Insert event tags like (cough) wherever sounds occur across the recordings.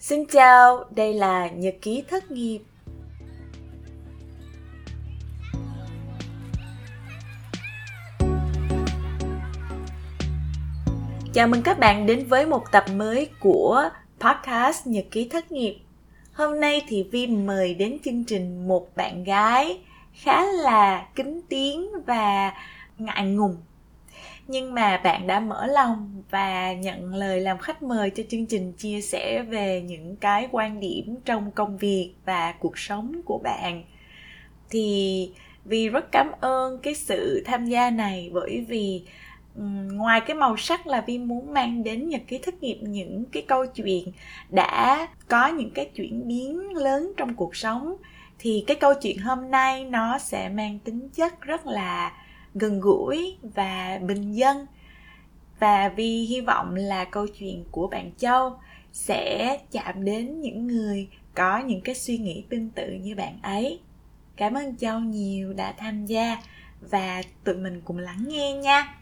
Xin chào, đây là Nhật ký thất nghiệp. Chào mừng các bạn đến với một tập mới của podcast Nhật ký thất nghiệp. Hôm nay thì Vi mời đến chương trình một bạn gái khá là kính tiếng và ngại ngùng nhưng mà bạn đã mở lòng và nhận lời làm khách mời cho chương trình chia sẻ về những cái quan điểm trong công việc và cuộc sống của bạn. Thì vì rất cảm ơn cái sự tham gia này bởi vì ngoài cái màu sắc là vi muốn mang đến những cái thất nghiệp, những cái câu chuyện đã có những cái chuyển biến lớn trong cuộc sống, thì cái câu chuyện hôm nay nó sẽ mang tính chất rất là gần gũi và bình dân. Và vi hy vọng là câu chuyện của bạn châu sẽ chạm đến những người có những cái suy nghĩ tương tự như bạn ấy. Cảm ơn châu nhiều đã tham gia và tụi mình cùng lắng nghe nha.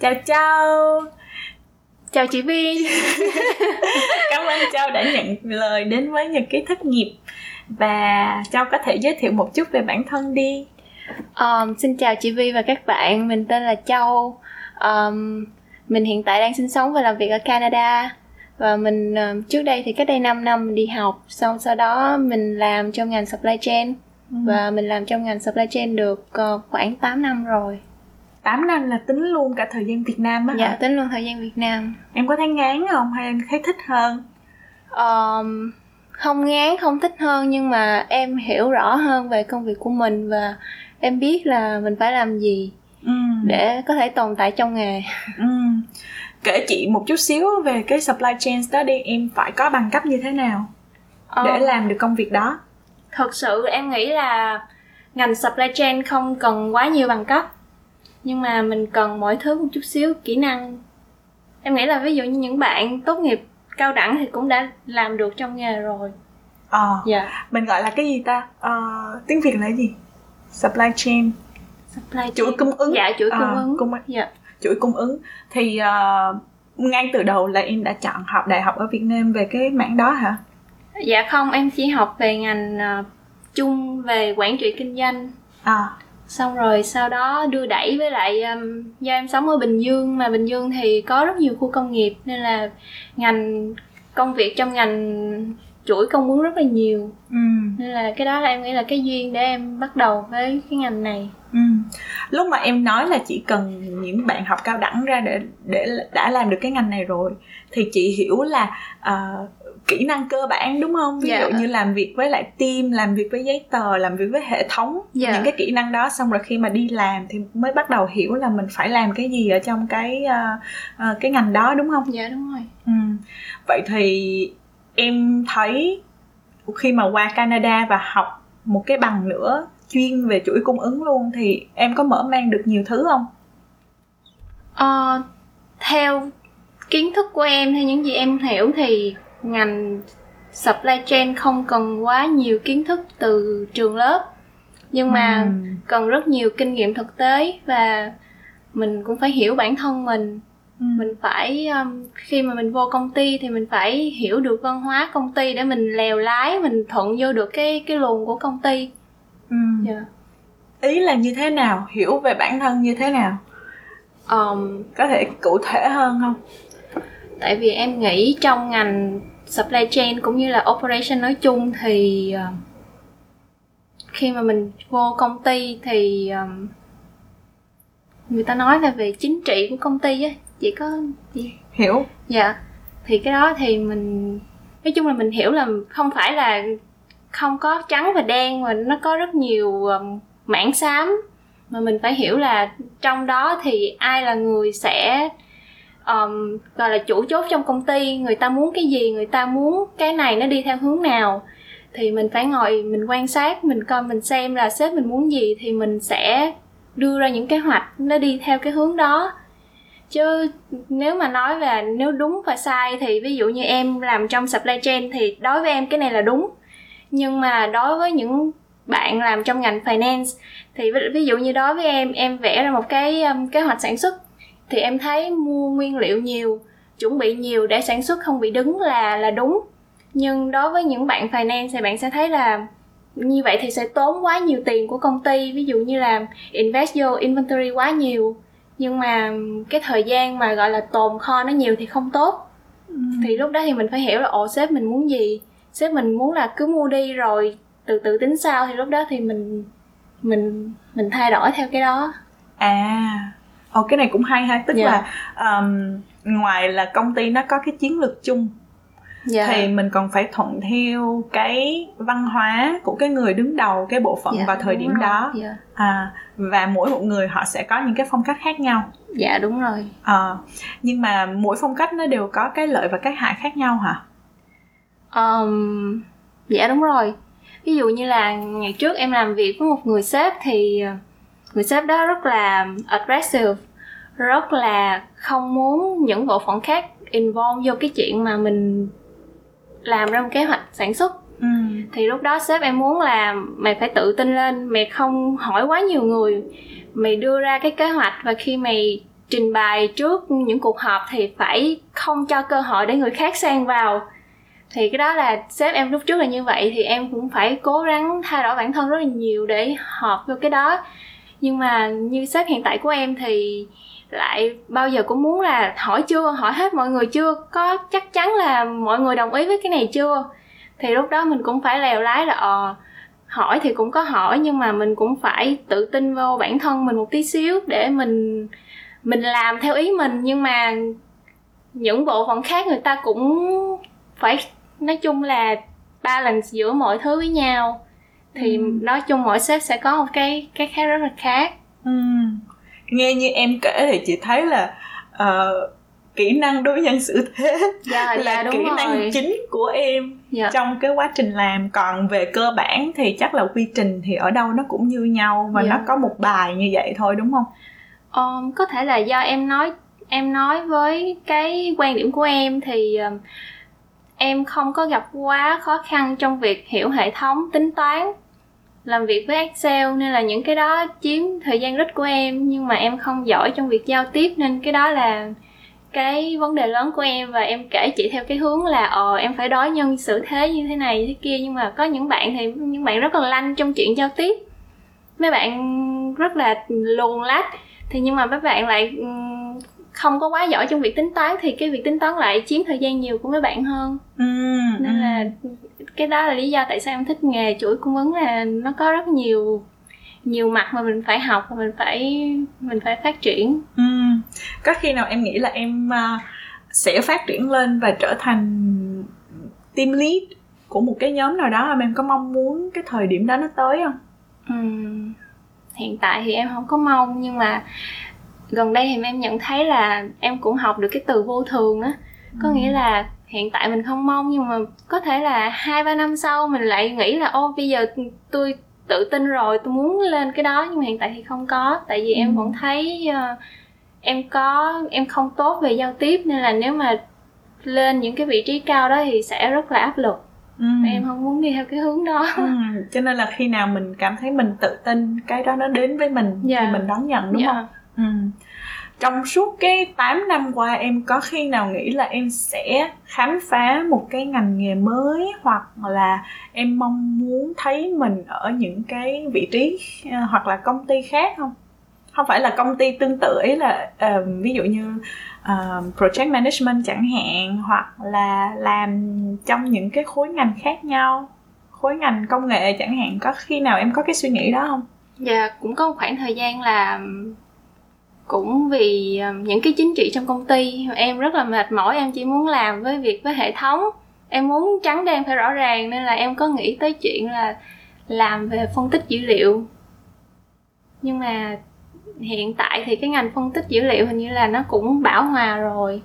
Chào châu chào chị Vi (laughs) cảm ơn Châu đã nhận lời đến với nhật ký thất nghiệp. Và Châu có thể giới thiệu một chút về bản thân đi. Um, xin chào chị Vi và các bạn. Mình tên là Châu. Um, mình hiện tại đang sinh sống và làm việc ở Canada. Và mình um, trước đây thì cách đây 5 năm mình đi học. Xong sau đó mình làm trong ngành supply chain. Ừ. và mình làm trong ngành supply chain được uh, khoảng 8 năm rồi 8 năm là tính luôn cả thời gian Việt Nam á Dạ hả? tính luôn thời gian Việt Nam Em có thấy ngán không hay em thấy thích hơn? Um, không ngán không thích hơn nhưng mà em hiểu rõ hơn về công việc của mình và em biết là mình phải làm gì ừ. để có thể tồn tại trong nghề (laughs) ừ. kể chị một chút xíu về cái supply chain đó đi em phải có bằng cấp như thế nào để ờ. làm được công việc đó thật sự em nghĩ là ngành supply chain không cần quá nhiều bằng cấp nhưng mà mình cần mọi thứ một chút xíu kỹ năng. Em nghĩ là ví dụ như những bạn tốt nghiệp cao đẳng thì cũng đã làm được trong nghề rồi. Ờ à, dạ. mình gọi là cái gì ta? À, tiếng việt là gì? Supply chain. Supply chain. chuỗi cung ứng. Dạ chuỗi cung à, ứng. cung, dạ. chuỗi cung ứng. Thì uh, ngay từ đầu là em đã chọn học đại học ở việt nam về cái mảng đó hả? Dạ không em chỉ học về ngành uh, chung về quản trị kinh doanh. À xong rồi sau đó đưa đẩy với lại um, do em sống ở bình dương mà bình dương thì có rất nhiều khu công nghiệp nên là ngành công việc trong ngành chuỗi công ứng rất là nhiều ừ. nên là cái đó là em nghĩ là cái duyên để em bắt đầu với cái ngành này ừ. lúc mà em nói là chỉ cần những bạn học cao đẳng ra để để đã làm được cái ngành này rồi thì chị hiểu là uh, kỹ năng cơ bản đúng không ví yeah. dụ dạ. như làm việc với lại team làm việc với giấy tờ làm việc với hệ thống yeah. Dạ. những cái kỹ năng đó xong rồi khi mà đi làm thì mới bắt đầu hiểu là mình phải làm cái gì ở trong cái uh, uh, cái ngành đó đúng không dạ yeah, đúng rồi ừ. vậy thì em thấy khi mà qua Canada và học một cái bằng nữa chuyên về chuỗi cung ứng luôn thì em có mở mang được nhiều thứ không? Ờ, theo kiến thức của em theo những gì em hiểu thì ngành supply chain không cần quá nhiều kiến thức từ trường lớp nhưng mà ừ. cần rất nhiều kinh nghiệm thực tế và mình cũng phải hiểu bản thân mình ừ. mình phải um, khi mà mình vô công ty thì mình phải hiểu được văn hóa công ty để mình lèo lái mình thuận vô được cái cái luồng của công ty ừ. yeah. Dạ. ý là như thế nào hiểu về bản thân như thế nào um, có thể cụ thể hơn không tại vì em nghĩ trong ngành supply chain cũng như là operation nói chung thì uh, khi mà mình vô công ty thì um, người ta nói là về chính trị của công ty á. Chỉ có gì? Hiểu. Dạ. Thì cái đó thì mình nói chung là mình hiểu là không phải là không có trắng và đen mà nó có rất nhiều um, mảng xám. Mà mình phải hiểu là trong đó thì ai là người sẽ um, gọi là chủ chốt trong công ty người ta muốn cái gì người ta muốn cái này nó đi theo hướng nào. Thì mình phải ngồi mình quan sát mình coi mình xem là sếp mình muốn gì thì mình sẽ đưa ra những kế hoạch nó đi theo cái hướng đó. Chứ nếu mà nói về nếu đúng và sai thì ví dụ như em làm trong supply chain thì đối với em cái này là đúng. Nhưng mà đối với những bạn làm trong ngành finance thì ví, ví dụ như đối với em em vẽ ra một cái um, kế hoạch sản xuất thì em thấy mua nguyên liệu nhiều chuẩn bị nhiều để sản xuất không bị đứng là là đúng. Nhưng đối với những bạn finance thì bạn sẽ thấy là như vậy thì sẽ tốn quá nhiều tiền của công ty. Ví dụ như là invest vô inventory quá nhiều. Nhưng mà cái thời gian mà gọi là tồn kho nó nhiều thì không tốt. Ừ. thì lúc đó thì mình phải hiểu là ồ sếp mình muốn gì? Sếp mình muốn là cứ mua đi rồi từ từ tính sau. Thì lúc đó thì mình mình mình thay đổi theo cái đó. À ồ cái này cũng hay ha tức yeah. Dạ. là um, ngoài là công ty nó có cái chiến lược chung yeah. Dạ. thì mình còn phải thuận theo cái văn hóa của cái người đứng đầu cái bộ phận yeah, dạ, vào thời điểm rồi. đó yeah. à, và mỗi một người họ sẽ có những cái phong cách khác nhau dạ đúng rồi à, nhưng mà mỗi phong cách nó đều có cái lợi và cái hại khác nhau hả um, dạ đúng rồi ví dụ như là ngày trước em làm việc với một người sếp thì ờ, người sếp đó rất là aggressive rất là không muốn những bộ phận khác involve vô cái chuyện mà mình làm ra một kế hoạch sản xuất. Ừ. thì lúc đó sếp em muốn là mày phải tự tin lên mày không hỏi quá nhiều người. Mày đưa ra cái kế hoạch và khi mày trình bày trước những cuộc họp thì phải không cho cơ hội để người khác xen vào. Thì cái đó là sếp em lúc trước là như vậy thì em cũng phải cố gắng thay đổi bản thân rất là nhiều để hợp vô cái đó. Nhưng mà như sếp hiện tại của em thì lại bao giờ cũng muốn là hỏi chưa hỏi hết mọi người chưa? Có chắc chắn là mọi người đồng ý với cái này chưa? Thì lúc đó mình cũng phải lèo lái là ờ hỏi thì cũng có hỏi nhưng mà mình cũng phải tự tin vô bản thân mình một tí xíu để mình mình làm theo ý mình. Nhưng mà những bộ phận khác người ta cũng phải nói chung là balance giữa mọi thứ với nhau. Thì ừ. nói chung mỗi sếp sẽ có một cái cái khác rất là khác. Ừ. nghe như em kể thì chị thấy là uh, kỹ năng đối nhân xử thế dạ, (laughs) là dạ, đúng kỹ rồi. năng chính của em dạ. trong cái quá trình làm còn về cơ bản thì chắc là quy trình thì ở đâu nó cũng như nhau và dạ. nó có một bài như vậy thôi đúng không um, có thể là do em nói em nói với cái quan điểm của em thì em không có gặp quá khó khăn trong việc hiểu hệ thống tính toán làm việc với excel nên là những cái đó chiếm thời gian rất của em nhưng mà em không giỏi trong việc giao tiếp nên cái đó là cái vấn đề lớn của em và em kể chị theo cái hướng là ờ em phải đối nhân xử thế như thế này như thế kia nhưng mà có những bạn thì những bạn rất là lanh trong chuyện giao tiếp mấy bạn rất là luồn lách thì nhưng mà mấy bạn lại không có quá giỏi trong việc tính toán thì cái việc tính toán lại chiếm thời gian nhiều của mấy bạn hơn ừ, nên ừ. là cái đó là lý do tại sao em thích nghề chuỗi cung ứng là nó có rất nhiều nhiều mặt mà mình phải học và mình phải mình phải phát triển ừ. có khi nào em nghĩ là em uh, sẽ phát triển lên và trở thành team lead của một cái nhóm nào đó mà em có mong muốn cái thời điểm đó nó tới không ừ. hiện tại thì em không có mong nhưng mà gần đây thì em nhận thấy là em cũng học được cái từ vô thường á có ừ. nghĩa là hiện tại mình không mong nhưng mà có thể là hai ba năm sau mình lại nghĩ là ô bây giờ tôi tự tin rồi tôi muốn lên cái đó nhưng mà hiện tại thì không có tại vì ừ. em vẫn thấy uh, em có em không tốt về giao tiếp nên là nếu mà lên những cái vị trí cao đó thì sẽ rất là áp lực ừ. em không muốn đi theo cái hướng đó ừ. cho nên là khi nào mình cảm thấy mình tự tin cái đó nó đến với mình yeah. thì dạ. mình đón nhận đúng yeah. Dạ. không ừ trong suốt cái 8 năm qua em có khi nào nghĩ là em sẽ khám phá một cái ngành nghề mới hoặc là em mong muốn thấy mình ở những cái vị trí ờ, hoặc là công ty khác không? Không phải là công ty tương tự ý là uh, ví dụ như uh, project management chẳng hạn hoặc là làm trong những cái khối ngành khác nhau khối ngành công nghệ chẳng hạn. Có khi nào em có cái suy nghĩ đó không? Dạ cũng có một khoảng thời gian là cũng vì ờ, những cái chính trị trong công ty, em rất là mệt mỏi, em chỉ muốn làm với việc với hệ thống. Em muốn trắng đen phải rõ ràng nên là em có nghĩ tới chuyện là làm về phân tích dữ liệu. Nhưng mà hiện tại thì cái ngành phân tích dữ liệu hình như là nó cũng bão hòa rồi.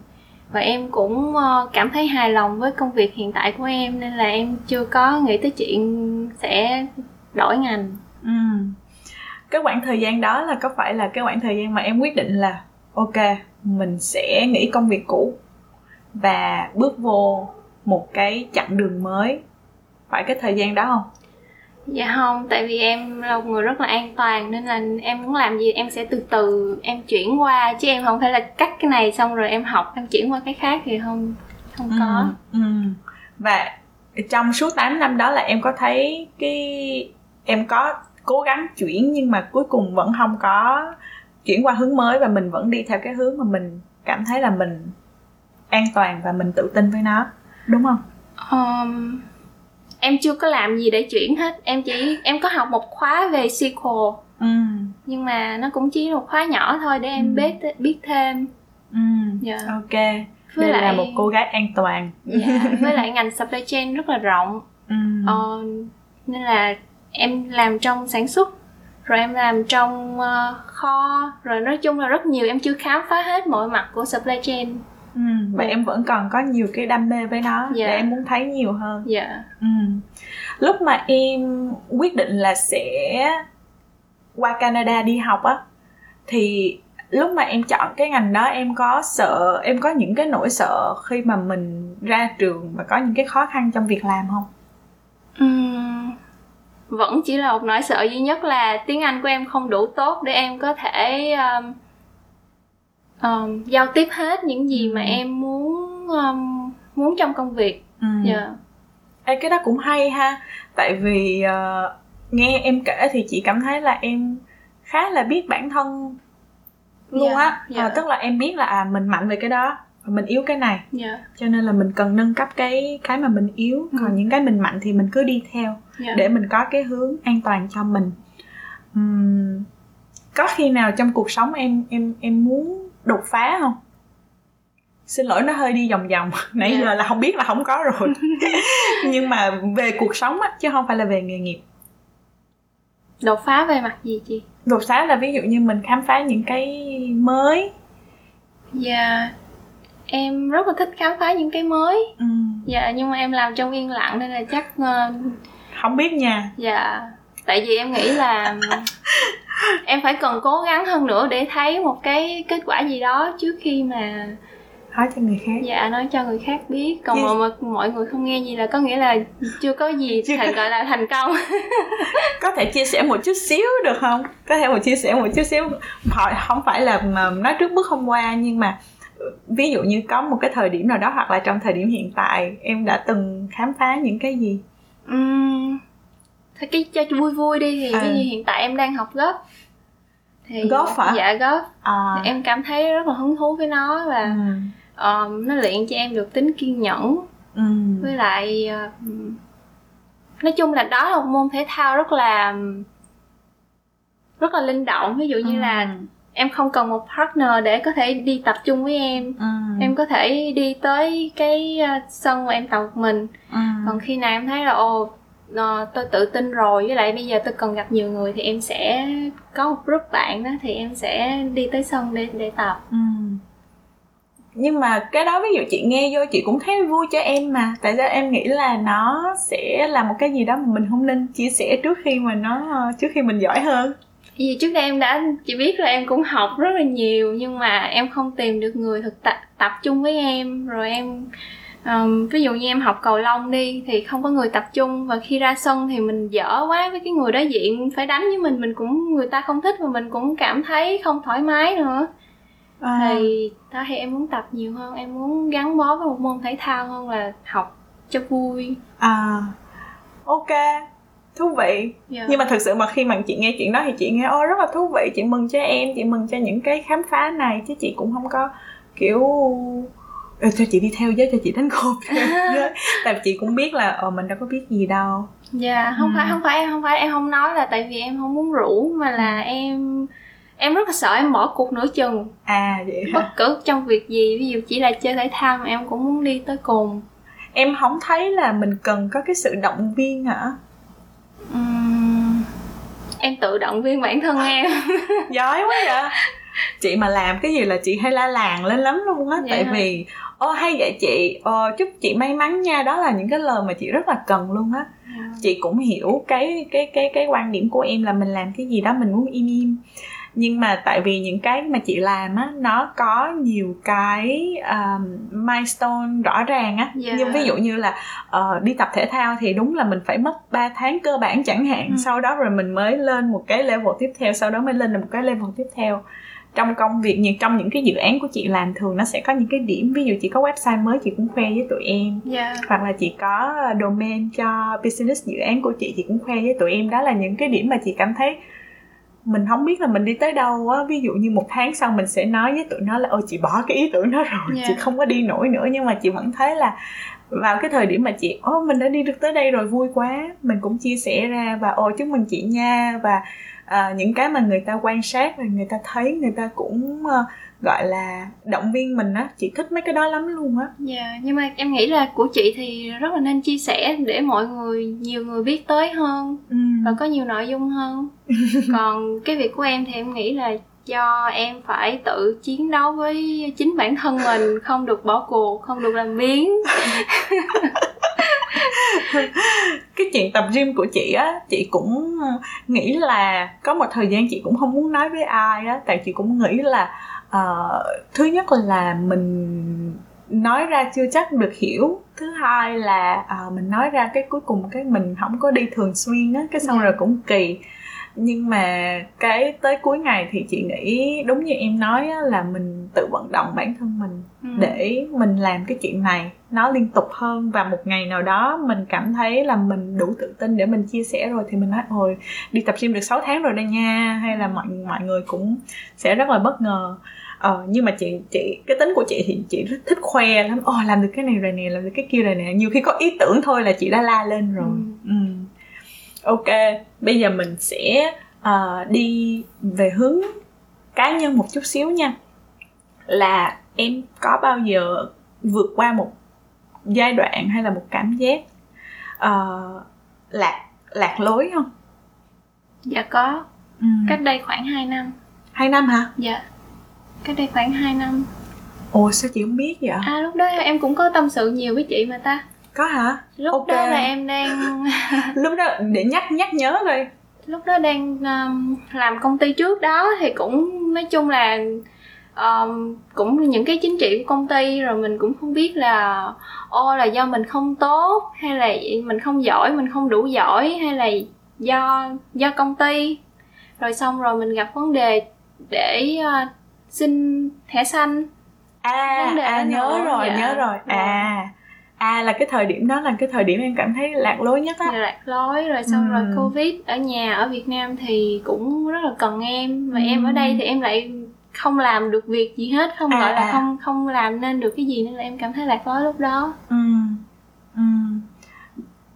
Và em cũng ờ, cảm thấy hài lòng với công việc hiện tại của em nên là em chưa có nghĩ tới chuyện sẽ đổi ngành. Ừ cái khoảng thời gian đó là có phải là cái khoảng thời gian mà em quyết định là ok mình sẽ nghỉ công việc cũ và bước vô một cái chặng đường mới? Phải cái thời gian đó không? Dạ không tại vì em là một người rất là an toàn nên là em muốn làm gì em sẽ từ từ em chuyển qua chứ em không phải là cắt cái này xong rồi em học em chuyển qua cái khác thì không không có. Ừ, ừ. và trong suốt 8 năm đó là em có thấy cái em có cố gắng chuyển nhưng mà cuối cùng vẫn không có chuyển qua hướng mới và mình vẫn đi theo cái hướng mà mình cảm thấy là mình an toàn và mình tự tin với nó. Đúng không? Um, em chưa có làm gì để chuyển hết. Em chỉ em có học một khóa về SQL. Ừ. nhưng mà nó cũng chỉ một khóa nhỏ thôi để em Ừ. biết biết thêm. Ừ. dạ. Ok. Với đây lại là một cô gái an toàn. Dạ, với lại ngành supply chain rất là rộng. Ừ. Ờ, nên là em làm trong sản xuất rồi em làm trong ờ, kho rồi nói chung là rất nhiều em chưa khám phá hết mọi mặt của supply chain ừ. và em vẫn còn có nhiều cái đam mê với nó Dạ. để em muốn thấy nhiều hơn dạ ừ. lúc mà em quyết định là sẽ qua Canada đi học á thì lúc mà em chọn cái ngành đó em có sợ em có những cái nỗi sợ khi mà mình ra trường và có những cái khó khăn trong việc làm không Ừm, vẫn chỉ là một nỗi sợ duy nhất là tiếng anh của em không đủ tốt để em có thể um, um, giao tiếp hết những gì mà Ừ. em muốn um, muốn trong công việc ừ. dạ Ê, cái đó cũng hay ha tại vì ờ, nghe em kể thì chị cảm thấy là em khá là biết bản thân luôn Dạ, á dạ. Ờ, tức là em biết là à mình mạnh về cái đó và mình yếu cái này. Dạ. Cho nên là mình cần nâng cấp cái cái mà mình yếu. Ừ. còn những cái mình mạnh thì mình cứ đi theo dạ. để mình có cái hướng an toàn cho mình. Ừm, có khi nào trong cuộc sống em em em muốn đột phá không? Xin lỗi nó hơi đi vòng vòng. (laughs) Nãy Dạ. giờ là không biết là không có rồi. (laughs) Nhưng mà về cuộc sống á chứ không phải là về nghề nghiệp. Đột phá về mặt gì chị? Đột phá là ví dụ như mình khám phá những cái mới. Dạ em rất là thích khám phá những cái mới. Ừm, dạ nhưng mà em làm trong yên lặng nên là chắc ờ, không biết nha. dạ. Tại vì em nghĩ là (laughs) em phải cần cố gắng hơn nữa để thấy một cái kết quả gì đó trước khi mà nói cho người khác. Dạ nói cho người khác biết. Còn Yes. mà, mọi người không nghe gì là có nghĩa là chưa có gì Chưa thành có- gọi là thành công. (laughs) Có thể chia sẻ một chút xíu được không? Có thể một chia sẻ một chút xíu. Họ không phải là mà nói trước bước hôm qua nhưng mà ừ, ví dụ như có một cái thời điểm nào đó hoặc là trong thời điểm hiện tại em đã từng khám phá những cái gì? Uhm, thôi cái cho vui vui đi thì À. dụ hiện tại em đang học golf thì Golf hả? dạ golf à. Em cảm thấy rất là hứng thú với nó và ừ, um, nó luyện cho em được tính kiên nhẫn. Ừ, với lại uh, nói chung là đó là một môn thể thao rất là rất là linh động. Ví dụ như là em không cần một partner để có thể đi tập trung với em. Ừ, em có thể đi tới cái uh, sân mà em tập một mình. Ừ, còn khi nào em thấy là ồ ờ, tôi tự tin rồi với lại bây giờ tôi cần gặp nhiều người thì em sẽ có một group bạn đó thì em sẽ đi tới sân để để tập. Ừ. nhưng mà cái đó ví dụ chị nghe vô chị cũng thấy vui cho em mà. Tại sao em nghĩ là nó sẽ là một cái gì đó mà mình không nên chia sẻ trước khi mà nó trước khi mình giỏi hơn vì trước đây em đã chỉ biết là em cũng học rất là nhiều nhưng mà em không tìm được người thực tập tập trung với em. Rồi em ừm, ví dụ như em học cầu lông đi thì không có người tập trung và khi ra sân thì mình dở quá với cái người đối diện phải đánh với mình. Mình cũng người ta không thích và mình cũng cảm thấy không thoải mái nữa. À, thì đó thì em muốn tập nhiều hơn em muốn gắn bó với một môn thể thao hơn là học cho vui. À. Ok thú vị. Dạ. nhưng mà thực sự mà khi mà chị nghe chuyện đó thì chị nghe ô rất là thú vị chị mừng cho em chị mừng cho những cái khám phá này. Chứ chị cũng không có kiểu "Ê, cho chị đi theo với cho chị đánh theo (laughs) với." tại vì chị cũng biết là ờ mình đâu có biết gì đâu. Dạ không Ừ. phải không phải em không phải em không nói là tại vì em không muốn rủ mà là em em rất là sợ em bỏ cuộc nửa chừng. À vậy bất hả cứ trong việc gì ví dụ chỉ là chơi thể thao mà em cũng muốn đi tới cùng. Em không thấy là mình cần có cái sự động viên hả em tự động viên bản thân em. (laughs) Giỏi quá vậy. Chị mà làm cái gì là chị hay la làng lên lắm luôn á tại hả? vì ô hay vậy chị ờ, chúc chị may mắn nha. Đó là những cái lời mà chị rất là cần luôn á. Chị cũng hiểu cái cái cái cái quan điểm của em là mình làm cái gì đó mình muốn im im nhưng mà tại vì những cái mà chị làm á nó có nhiều cái um, milestone rõ ràng á. Dạ. như ví dụ như là ờ, đi tập thể thao thì đúng là mình phải mất 3 tháng cơ bản chẳng hạn. Ừ. sau đó rồi mình mới lên một cái level tiếp theo sau đó mới lên được một cái level tiếp theo. Trong công việc như trong những cái dự án của chị làm thường nó sẽ có những cái điểm. Ví dụ chị có website mới chị cũng khoe với tụi em. Dạ. Hoặc là chị có domain cho business dự án của chị chị cũng khoe với tụi em. Đó là những cái điểm mà chị cảm thấy mình không biết là mình đi tới đâu á. Ví dụ như một tháng sau mình sẽ nói với tụi nó là ôi chị bỏ cái ý tưởng đó rồi Dạ. chị không có đi nổi nữa. Nhưng mà chị vẫn thấy là vào cái thời điểm mà chị ô mình đã đi được tới đây rồi vui quá. Mình cũng chia sẻ ra và ồ chúc mừng chị nha. Và à, những cái mà người ta quan sát và người ta thấy người ta cũng ờ, gọi là động viên mình á chị thích mấy cái đó lắm luôn á. Dạ nhưng mà em nghĩ là của chị thì rất là nên chia sẻ để mọi người nhiều người biết tới hơn ừ. và có nhiều nội dung hơn. (laughs) Còn cái việc của em thì em nghĩ là do em phải tự chiến đấu với chính bản thân mình không được bỏ cuộc không được làm biếng. (laughs) Cái chuyện tập gym của chị á chị cũng nghĩ là có một thời gian chị cũng không muốn nói với ai á tại chị cũng nghĩ là ờ, thứ nhất là mình nói ra chưa chắc được hiểu. Thứ hai là ờ, mình nói ra cái cuối cùng cái mình không có đi thường xuyên á cái xong Dạ. rồi cũng kỳ. Nhưng mà cái tới cuối ngày thì chị nghĩ đúng như em nói á, là mình tự vận động bản thân mình Ừ. để mình làm cái chuyện này nó liên tục hơn. Và một ngày nào đó mình cảm thấy là mình đủ tự tin để mình chia sẻ rồi thì mình nói ôi đi tập gym được 6 tháng rồi đây nha. Hay là mọi mọi người cũng sẽ rất là bất ngờ ờ nhưng mà chị chị cái tính của chị thì chị rất thích khoe lắm. Ồ làm được cái này rồi nè làm được cái kia rồi nè. Nhiều khi có ý tưởng thôi là chị đã la lên rồi. Ừ. ừ. ok bây giờ mình sẽ ờ, đi về hướng cá nhân một chút xíu nha. Là em có bao giờ vượt qua một giai đoạn hay là một cảm giác ờ, lạc lạc lối không? Dạ có. Ừ. cách đây khoảng 2 năm. Hai năm hả? Dạ cách đây khoảng 2 năm. Ồ sao chị không biết vậy? À lúc đó em cũng có tâm sự nhiều với chị mà ta. Có hả? Lúc Ok. đó là em đang (laughs) lúc đó để nhắc nhắc nhớ coi. Lúc đó đang um, làm công ty trước đó thì cũng nói chung là um, cũng những cái chính trị của công ty rồi mình cũng không biết là ô là do mình không tốt hay là mình không giỏi mình không đủ giỏi hay là do do công ty. Rồi xong rồi mình gặp vấn đề để uh, xin thẻ xanh. À Vấn đề à nhớ rồi dạ. nhớ rồi. À à là cái thời điểm đó là cái thời điểm em cảm thấy lạc lối nhất á. Dạ, lạc lối rồi xong rồi Ừm. covid. Ở nhà ở Việt Nam thì cũng rất là cần em. Và Ừm. em ở đây thì em lại không làm được việc gì hết không À, gọi là à. không không làm nên được cái gì nên là em cảm thấy lạc lối lúc đó. Ừ ừ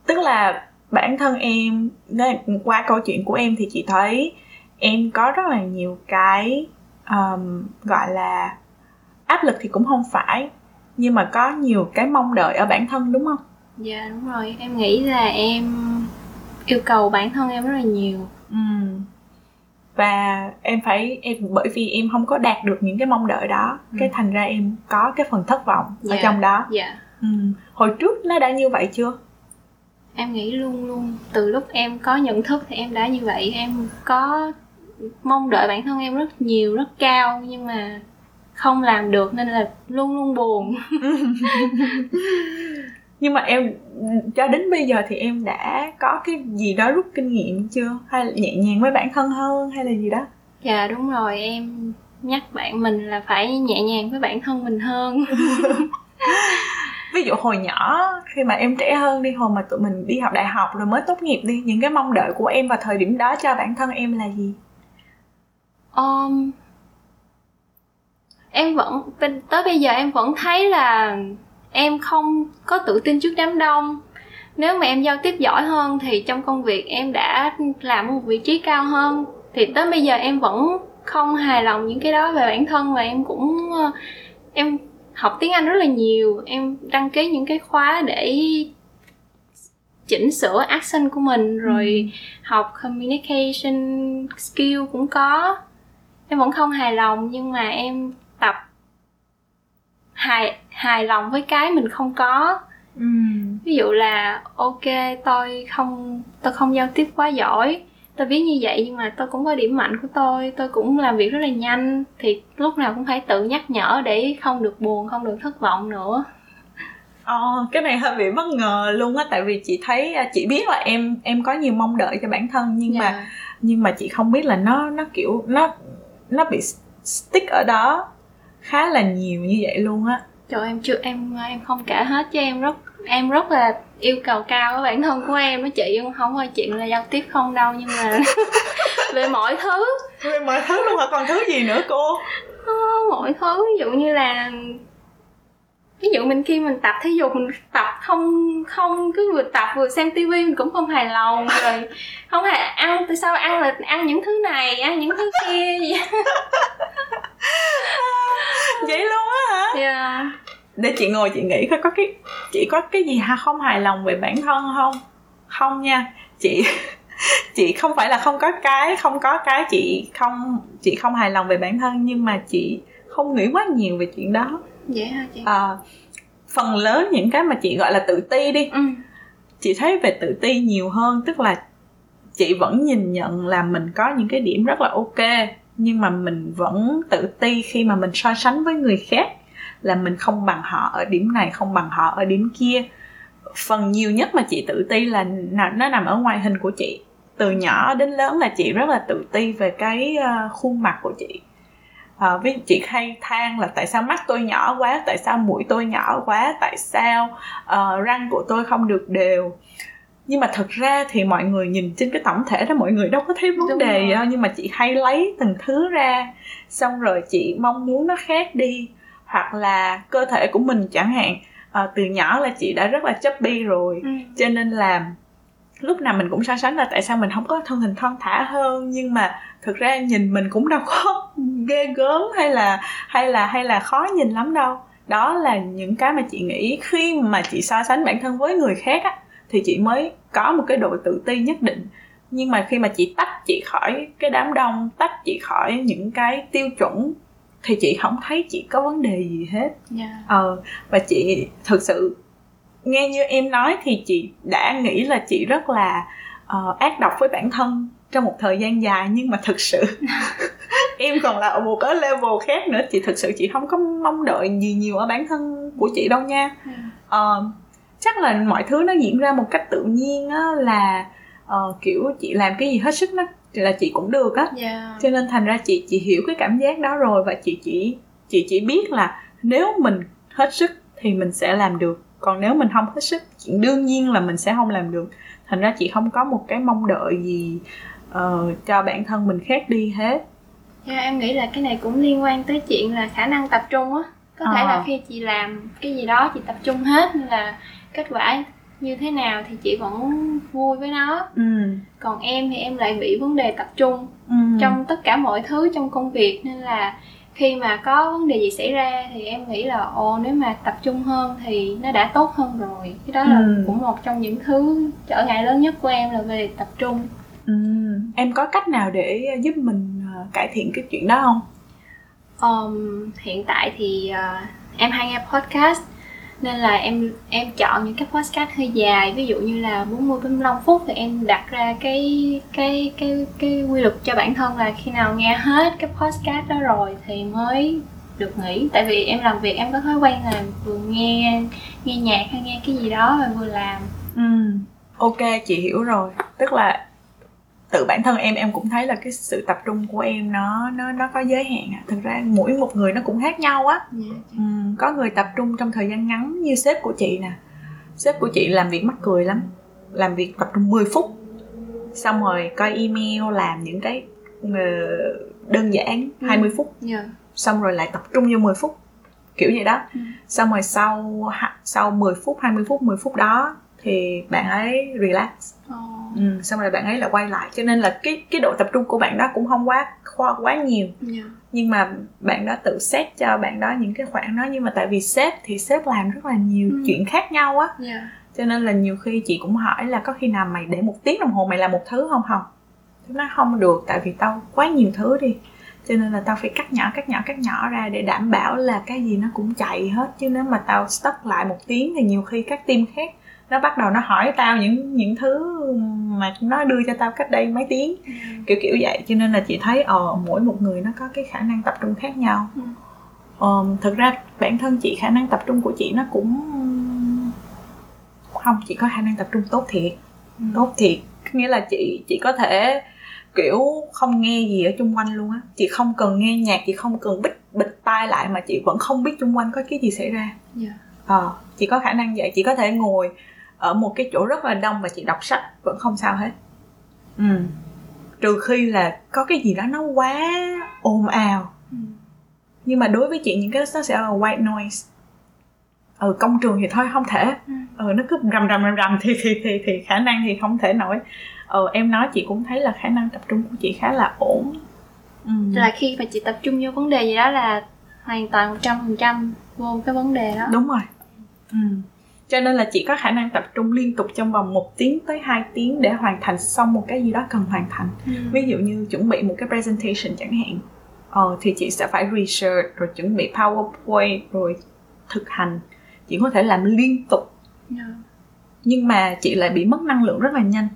tức là bản thân em qua câu chuyện của em thì chị thấy em có rất là nhiều cái um, gọi là áp lực thì cũng không phải nhưng mà có nhiều cái mong đợi ở bản thân đúng không? Dạ đúng rồi. Em nghĩ là em yêu cầu bản thân em rất là nhiều. Ừ và em phải em bởi vì em không có đạt được những cái mong đợi đó Ừ. cái thành ra em có cái phần thất vọng ở Dạ. trong đó. Dạ. Ừ. hồi trước nó đã như vậy chưa? Em nghĩ luôn luôn. Từ lúc em có nhận thức thì em đã như vậy. Em có mong đợi bản thân em rất nhiều rất cao nhưng mà không làm được nên là luôn luôn buồn. (laughs) Nhưng mà em cho đến bây giờ thì em đã có cái gì đó rút kinh nghiệm chưa? Hay là nhẹ nhàng với bản thân hơn hay là gì đó? Dạ đúng rồi em nhắc bạn mình là phải nhẹ nhàng với bản thân mình hơn. (laughs) Ví dụ hồi nhỏ khi mà em trẻ hơn đi hồi mà tụi mình đi học đại học rồi mới tốt nghiệp đi những cái mong đợi của em vào thời điểm đó cho bản thân em là gì um, Em vẫn tới bây giờ em vẫn thấy là em không có tự tin trước đám đông. Nếu mà em giao tiếp giỏi hơn thì trong công việc em đã làm một vị trí cao hơn. Thì tới bây giờ em vẫn không hài lòng những cái đó về bản thân và em cũng ờ, em học tiếng Anh rất là nhiều. Em đăng ký những cái khóa để chỉnh sửa accent của mình rồi học communication skill cũng có em vẫn không hài lòng nhưng mà em tập hài hài lòng với cái mình không có ừ. ví dụ là ok tôi không tôi không giao tiếp quá giỏi tôi biết như vậy nhưng mà tôi cũng có điểm mạnh của tôi tôi cũng làm việc rất là nhanh thì lúc nào cũng phải tự nhắc nhở để không được buồn không được thất vọng nữa Ồ, cái này hơi bị bất ngờ luôn á tại vì chị thấy à, chị biết là em em có nhiều mong đợi cho bản thân nhưng mà Dạ. nhưng mà chị không biết là nó nó kiểu nó nó bị stick ở đó khá là nhiều như vậy luôn á. Trời em chưa em em không kể hết chứ em rất em rất là yêu cầu cao của bản thân của em đó chị không phải chuyện là giao tiếp không đâu nhưng mà (laughs) về mọi thứ. Về mọi thứ luôn hả? Còn thứ gì nữa cô? Ờ, mọi thứ ví dụ như là ví dụ mình khi mình tập thể dục mình tập không không cứ vừa tập vừa xem tivi mình cũng không hài lòng (laughs) rồi không hề ăn tại sao ăn là ăn những thứ này ăn những thứ kia vậy? (laughs) Luôn á hả? Yeah. để chị ngồi chị nghĩ coi có cái chị có cái gì không hài lòng về bản thân không? Không nha. Chị (laughs) chị không phải là không có cái không có cái chị không chị không hài lòng về bản thân nhưng mà chị không nghĩ quá nhiều về chuyện đó vậy hả chị? À, phần lớn những cái mà chị gọi là tự ti đi ừ. chị thấy về tự ti nhiều hơn tức là chị vẫn nhìn nhận là mình có những cái điểm rất là ok nhưng mà mình vẫn tự ti khi mà mình so sánh với người khác là mình không bằng họ ở điểm này không bằng họ ở điểm kia. Phần nhiều nhất mà chị tự ti là nó nó nằm ở ngoại hình của chị. Từ nhỏ đến lớn là chị rất là tự ti về cái ờ, khuôn mặt của chị à, ví chị hay than là tại sao mắt tôi nhỏ quá tại sao mũi tôi nhỏ quá tại sao ờ, răng của tôi không được đều? Nhưng mà thật ra thì mọi người nhìn trên cái tổng thể đó mọi người đâu có thấy vấn Đúng đề rồi. nhưng mà chị hay lấy từng thứ ra xong rồi chị mong muốn nó khác đi. Hoặc là cơ thể của mình chẳng hạn ờ, từ nhỏ là chị đã rất là chubby rồi ừ. cho nên là lúc nào mình cũng so sánh là tại sao mình không có thân hình thon thả hơn nhưng mà thực ra nhìn mình cũng đâu có (laughs) ghê gớm hay là hay là hay là khó nhìn lắm đâu. Đó là những cái mà chị nghĩ khi mà chị so sánh bản thân với người khác á thì chị mới có một cái độ tự ti nhất định. Nhưng mà khi mà chị tách chị khỏi cái đám đông tách chị khỏi những cái tiêu chuẩn thì chị không thấy chị có vấn đề gì hết. Dạ. Ờ và chị thực sự nghe như em nói thì chị đã nghĩ là chị rất là ờ, ác độc với bản thân trong một thời gian dài nhưng mà thực sự (laughs) em còn là ở một cái level khác nữa. Chị thực sự chị không có mong đợi gì nhiều ở bản thân của chị đâu nha. Ờ, chắc là mọi thứ nó diễn ra một cách tự nhiên á là ờ, kiểu chị làm cái gì hết sức nó là chị cũng được á. Dạ. Cho nên thành ra chị chị hiểu cái cảm giác đó rồi và chị chỉ chị chỉ biết là nếu mình hết sức thì mình sẽ làm được còn nếu mình không hết sức chuyện đương nhiên là mình sẽ không làm được. Thành ra chị không có một cái mong đợi gì ờ, cho bản thân mình khác đi hết. Dạ, em nghĩ là cái này cũng liên quan tới chuyện là khả năng tập trung á. Có thể Ờ. là khi chị làm cái gì đó chị tập trung hết nên là kết quả như thế nào thì chị vẫn vui với nó. Ừ, còn em thì em lại bị vấn đề tập trung ừ. trong tất cả mọi thứ trong công việc nên là khi mà có vấn đề gì xảy ra thì em nghĩ là ồ nếu mà tập trung hơn thì nó đã tốt hơn rồi cái đó là Ừ. cũng một trong những thứ trở ngại lớn nhất của em là về tập trung Ừ. em có cách nào để giúp mình ờ, cải thiện cái chuyện đó không Um, hiện tại thì ờ, em hay nghe podcast nên là em em chọn những cái podcast hơi dài ví dụ như là 40 45 phút thì em đặt ra cái cái cái cái quy luật cho bản thân là khi nào nghe hết cái podcast đó rồi thì mới được nghỉ tại vì em làm việc em có thói quen là vừa nghe nghe nhạc hay nghe cái gì đó và vừa làm Ừ, ok chị hiểu rồi. Tức là tự bản thân em em cũng thấy là cái sự tập trung của em nó nó nó có giới hạn à. Thực ra mỗi một người nó cũng khác nhau á. Ừ, có người tập trung trong thời gian ngắn như sếp của chị nè. Sếp của chị làm việc mắc cười lắm. Làm việc tập trung 10 phút. Xong rồi coi email làm những cái ờ, đơn giản Ừ. 20 phút Dạ. xong rồi lại tập trung vô 10 phút kiểu vậy đó Ừ. xong rồi sau sau 10 phút 20 phút 10 phút đó thì bạn ấy relax Ồ. ừ, xong rồi bạn ấy lại quay lại cho nên là cái cái độ tập trung của bạn đó cũng không quá quá, quá nhiều Dạ. nhưng mà bạn đó tự xét cho bạn đó những cái khoảng đó nhưng mà tại vì sếp thì sếp làm rất là nhiều Ừ. chuyện khác nhau á Dạ. cho nên là nhiều khi chị cũng hỏi là có khi nào mày để một tiếng đồng hồ mày làm một thứ không không nó không được tại vì tao quá nhiều thứ đi cho nên là tao phải cắt nhỏ cắt nhỏ cắt nhỏ ra để đảm bảo là cái gì nó cũng chạy hết chứ nếu mà tao stuck lại một tiếng thì nhiều khi các team khác nó bắt đầu nó hỏi tao những những thứ mà nó đưa cho tao cách đây mấy tiếng. Kiểu kiểu vậy cho nên là chị thấy ờ mỗi một người nó có cái khả năng tập trung khác nhau. Ừ. ờ, thực ra bản thân chị khả năng tập trung của chị nó cũng không chị có khả năng tập trung tốt thiệt. Ừ. tốt thiệt. Nghĩa là chị chị có thể kiểu không nghe gì ở chung quanh luôn á. Chị không cần nghe nhạc chị không cần bịt bịt tai lại mà chị vẫn không biết chung quanh có cái gì xảy ra. Dạ. ờ chị có khả năng vậy chị có thể ngồi ở một cái chỗ rất là đông và chị đọc sách vẫn không sao hết. Ừ. Trừ khi là có cái gì đó nó quá ồn ào. Ừ. nhưng mà đối với chị những cái đó sẽ là white noise. Ừ công trường thì thôi không thể. Ừ. ừ nó cứ rầm rầm rầm rầm thì thì thì thì khả năng thì không thể nổi. Ừ em nói chị cũng thấy là khả năng tập trung của chị khá là ổn. Ừ. là khi mà chị tập trung vô vấn đề gì đó là hoàn toàn một trăm phần trăm vô cái vấn đề đó. Đúng rồi. Ừ. cho nên là chị có khả năng tập trung liên tục trong vòng một tiếng tới 2 tiếng để hoàn thành xong một cái gì đó cần hoàn thành Ừ. ví dụ như chuẩn bị một cái presentation chẳng hạn ờ, thì chị sẽ phải research rồi chuẩn bị powerpoint rồi thực hành chị có thể làm liên tục Dạ. nhưng mà chị lại bị mất năng lượng rất là nhanh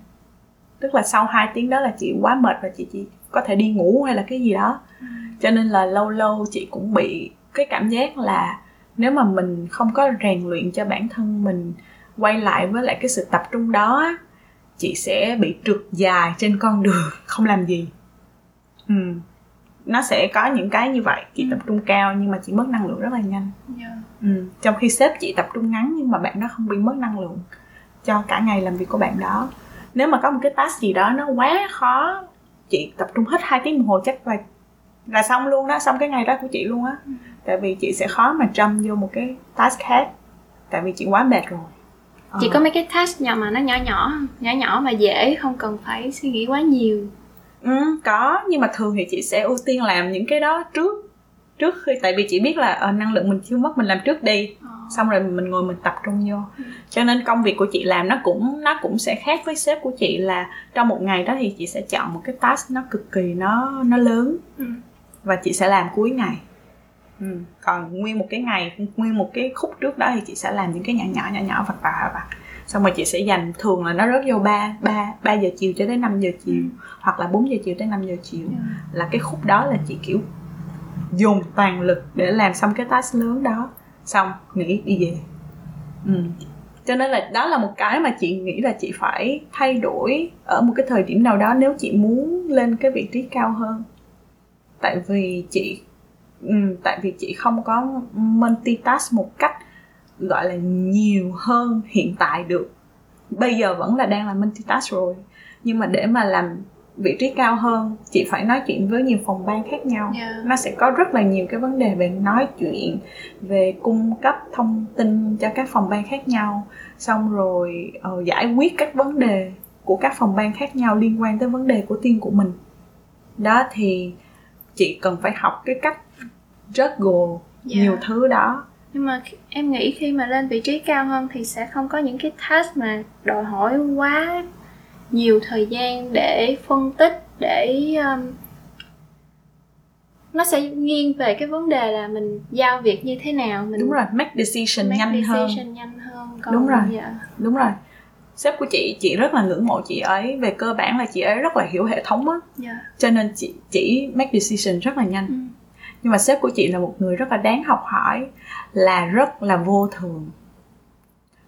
tức là sau 2 tiếng đó là chị quá mệt và chị chỉ có thể đi ngủ hay là cái gì đó Ừ. cho nên là lâu lâu chị cũng bị cái cảm giác là nếu mà mình không có rèn luyện cho bản thân mình quay lại với lại cái sự tập trung đó chị sẽ bị trượt dài trên con đường (laughs) không làm gì ừ. nó sẽ có những cái như vậy chị Ừ. tập trung cao nhưng mà chị mất năng lượng rất là nhanh Dạ. ừ. trong khi sếp chị tập trung ngắn nhưng mà bạn đó không bị mất năng lượng cho cả ngày làm việc của bạn đó nếu mà có một cái task gì đó nó quá khó chị tập trung hết 2 tiếng đồng hồ chắc là là xong luôn đó xong cái ngày đó của chị luôn á Ừ. tại vì chị sẽ khó mà trâm vô một cái task khác tại vì chị quá mệt rồi Chị Ờ. có mấy cái task nhỏ mà nó nhỏ nhỏ nhỏ nhỏ mà dễ không cần phải suy nghĩ quá nhiều ừ, có nhưng mà thường thì chị sẽ ưu tiên làm những cái đó trước trước khi tại vì chị biết là ờ, năng lượng mình chưa mất mình làm trước đi xong rồi mình ngồi mình tập trung vô Ừ. cho nên công việc của chị làm nó cũng nó cũng sẽ khác với sếp của chị là trong một ngày đó thì chị sẽ chọn một cái task nó cực kỳ nó nó lớn Ừ. và chị sẽ làm cuối ngày ừ. còn nguyên một cái ngày nguyên một cái khúc trước đó thì chị sẽ làm những cái nhỏ nhỏ nhỏ nhỏ vặt vặt vặt xong rồi chị sẽ dành thường là nó rớt vô 3 ba ba giờ chiều cho đến 5 giờ chiều Ừ. hoặc là 4 giờ chiều tới 5 giờ chiều Dạ. là cái khúc đó là chị kiểu dùng toàn lực để làm xong cái task lớn đó xong nghỉ đi về ừ. cho nên là đó là một cái mà chị nghĩ là chị phải thay đổi ở một cái thời điểm nào đó nếu chị muốn lên cái vị trí cao hơn tại vì chị tại vì chị không có multitask một cách gọi là nhiều hơn hiện tại được. Bây giờ vẫn là đang là multitask rồi nhưng mà để mà làm vị trí cao hơn chị phải nói chuyện với nhiều phòng ban khác nhau. Dạ. nó sẽ có rất là nhiều cái vấn đề về nói chuyện về cung cấp thông tin cho các phòng ban khác nhau xong rồi ờ, giải quyết các vấn đề của các phòng ban khác nhau liên quan tới vấn đề của team của mình. Đó thì chị cần phải học cái cách juggle Dạ. nhiều thứ đó nhưng mà em nghĩ khi mà lên vị trí cao hơn thì sẽ không có những cái task mà đòi hỏi quá nhiều thời gian để phân tích để um, nó sẽ nghiêng về cái vấn đề là mình giao việc như thế nào mình đúng rồi make decision make nhanh hơn decision nhanh hơn Còn, Đúng rồi. dạ. đúng rồi sếp của chị chị rất là ngưỡng mộ chị ấy về cơ bản là chị ấy rất là hiểu hệ thống á Dạ. cho nên chị chỉ make decision rất là nhanh Ừ. nhưng mà sếp của chị là một người rất là đáng học hỏi là rất là vô thường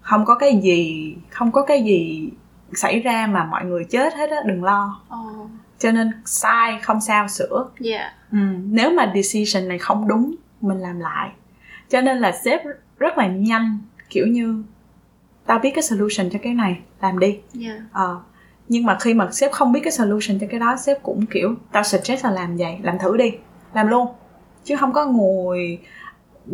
không có cái gì không có cái gì xảy ra mà mọi người chết hết á đừng lo Ồ. cho nên sai không sao sửa Dạ. ừ. nếu mà decision này không đúng mình làm lại cho nên là sếp rất là nhanh kiểu như tao biết cái solution cho cái này làm đi Dạ. ờ nhưng mà khi mà sếp không biết cái solution cho cái đó sếp cũng kiểu tao suggest là làm vậy làm thử đi làm luôn chứ không có ngồi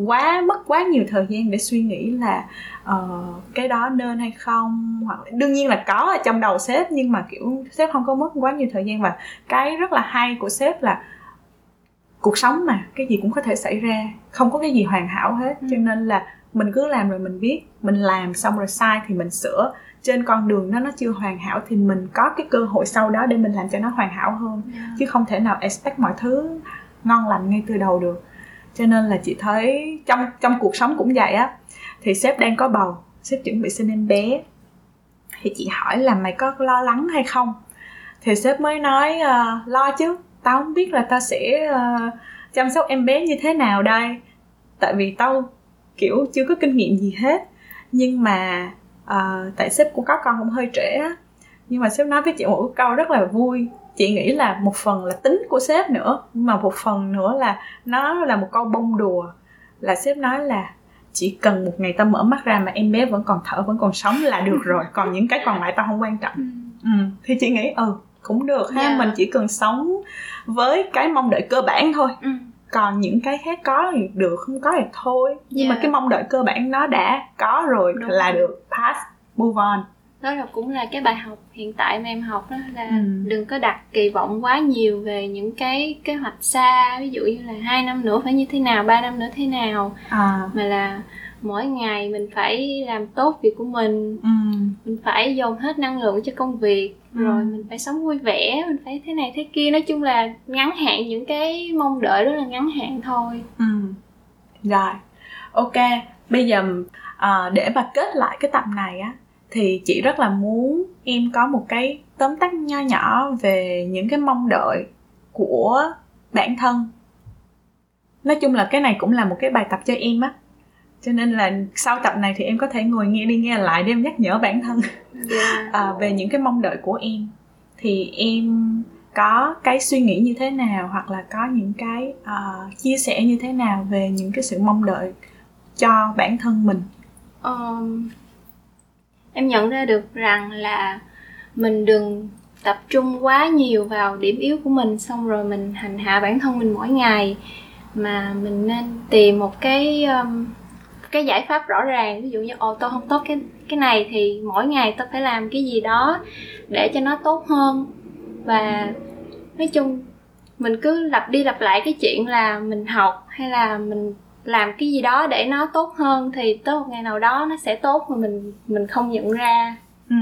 quá mất quá nhiều thời gian để suy nghĩ là ờ, cái đó nên hay không hoặc đương nhiên là có ở trong đầu sếp nhưng mà kiểu sếp không có mất quá nhiều thời gian và cái rất là hay của sếp là cuộc sống mà cái gì cũng có thể xảy ra không có cái gì hoàn hảo hết Ừ. cho nên là mình cứ làm rồi mình biết. Mình làm xong rồi sai thì mình sửa. Trên con đường đó nó chưa hoàn hảo thì mình có cái cơ hội sau đó để mình làm cho nó hoàn hảo hơn. Dạ. chứ không thể nào expect mọi thứ ngon lành ngay từ đầu được. Cho nên là chị thấy trong trong cuộc sống cũng vậy á thì sếp đang có bầu. Sếp chuẩn bị sinh em bé. Thì chị hỏi là mày có lo lắng hay không? Thì sếp mới nói uh, lo chứ. Tao không biết là tao sẽ uh, chăm sóc em bé như thế nào đây. Tại vì tao kiểu chưa có kinh nghiệm gì hết nhưng mà uh, tại sếp cũng có con cũng hơi trễ á nhưng mà sếp nói với chị một câu rất là vui chị nghĩ là một phần là tính của sếp nữa nhưng mà một phần nữa là nó là một câu bông đùa là sếp nói là chỉ cần một ngày tao mở mắt ra mà em bé vẫn còn thở vẫn còn sống là được rồi (laughs) còn những cái còn lại tao không quan trọng ừ. ừ. thì chị nghĩ ừ cũng được ha yeah. Mình chỉ cần sống với cái mong đợi cơ bản thôi ừ. Còn những cái khác có thì được không có thì thôi nhưng yeah. mà dạ. cái mong đợi cơ bản nó đã có rồi Đúng là rồi. được pass move on đó là cũng là cái bài học hiện tại mà em học đó là ừ. đừng có đặt kỳ vọng quá nhiều về những cái kế hoạch xa ví dụ như là hai năm nữa phải như thế nào ba năm nữa thế nào à. mà là mỗi ngày mình phải làm tốt việc của mình ừ. mình phải dồn hết năng lượng cho công việc ừ. rồi mình phải sống vui vẻ mình phải thế này thế kia nói chung là ngắn hạn những cái mong đợi rất là ngắn hạn thôi ừ. rồi ok bây giờ à, để mà kết lại cái tập này á thì chị rất là muốn em có một cái tóm tắt nho nhỏ về những cái mong đợi của bản thân nói chung là cái này cũng là một cái bài tập cho em á cho nên là sau tập này thì em có thể ngồi nghe đi nghe lại để em nhắc nhở bản thân. Yeah. À, về những cái mong đợi của em. Thì em có cái suy nghĩ như thế nào hoặc là có những cái uh, chia sẻ như thế nào về những cái sự mong đợi cho bản thân mình? Um, em nhận ra được rằng là mình đừng tập trung quá nhiều vào điểm yếu của mình xong rồi mình hành hạ bản thân mình mỗi ngày mà mình nên tìm một cái um, cái giải pháp rõ ràng ví dụ như ồ tôi không tốt cái cái này thì mỗi ngày tôi phải làm cái gì đó để cho nó tốt hơn và nói chung mình cứ lặp đi lặp lại cái chuyện là mình học hay là mình làm cái gì đó để nó tốt hơn thì tới một ngày nào đó nó sẽ tốt mà mình mình không nhận ra ừ.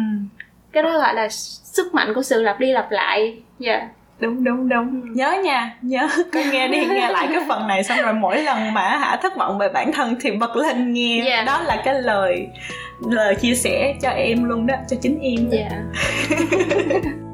cái đó gọi là sức mạnh của sự lặp đi lặp lại dạ yeah. Đúng đúng đúng ừ. nhớ nha nhớ có nghe đi nghe (laughs) lại cái phần này xong rồi mỗi lần mà hả thất vọng về bản thân thì bật lên nghe yeah. Đó là cái lời lời chia sẻ cho em luôn đó cho chính em yeah. (laughs)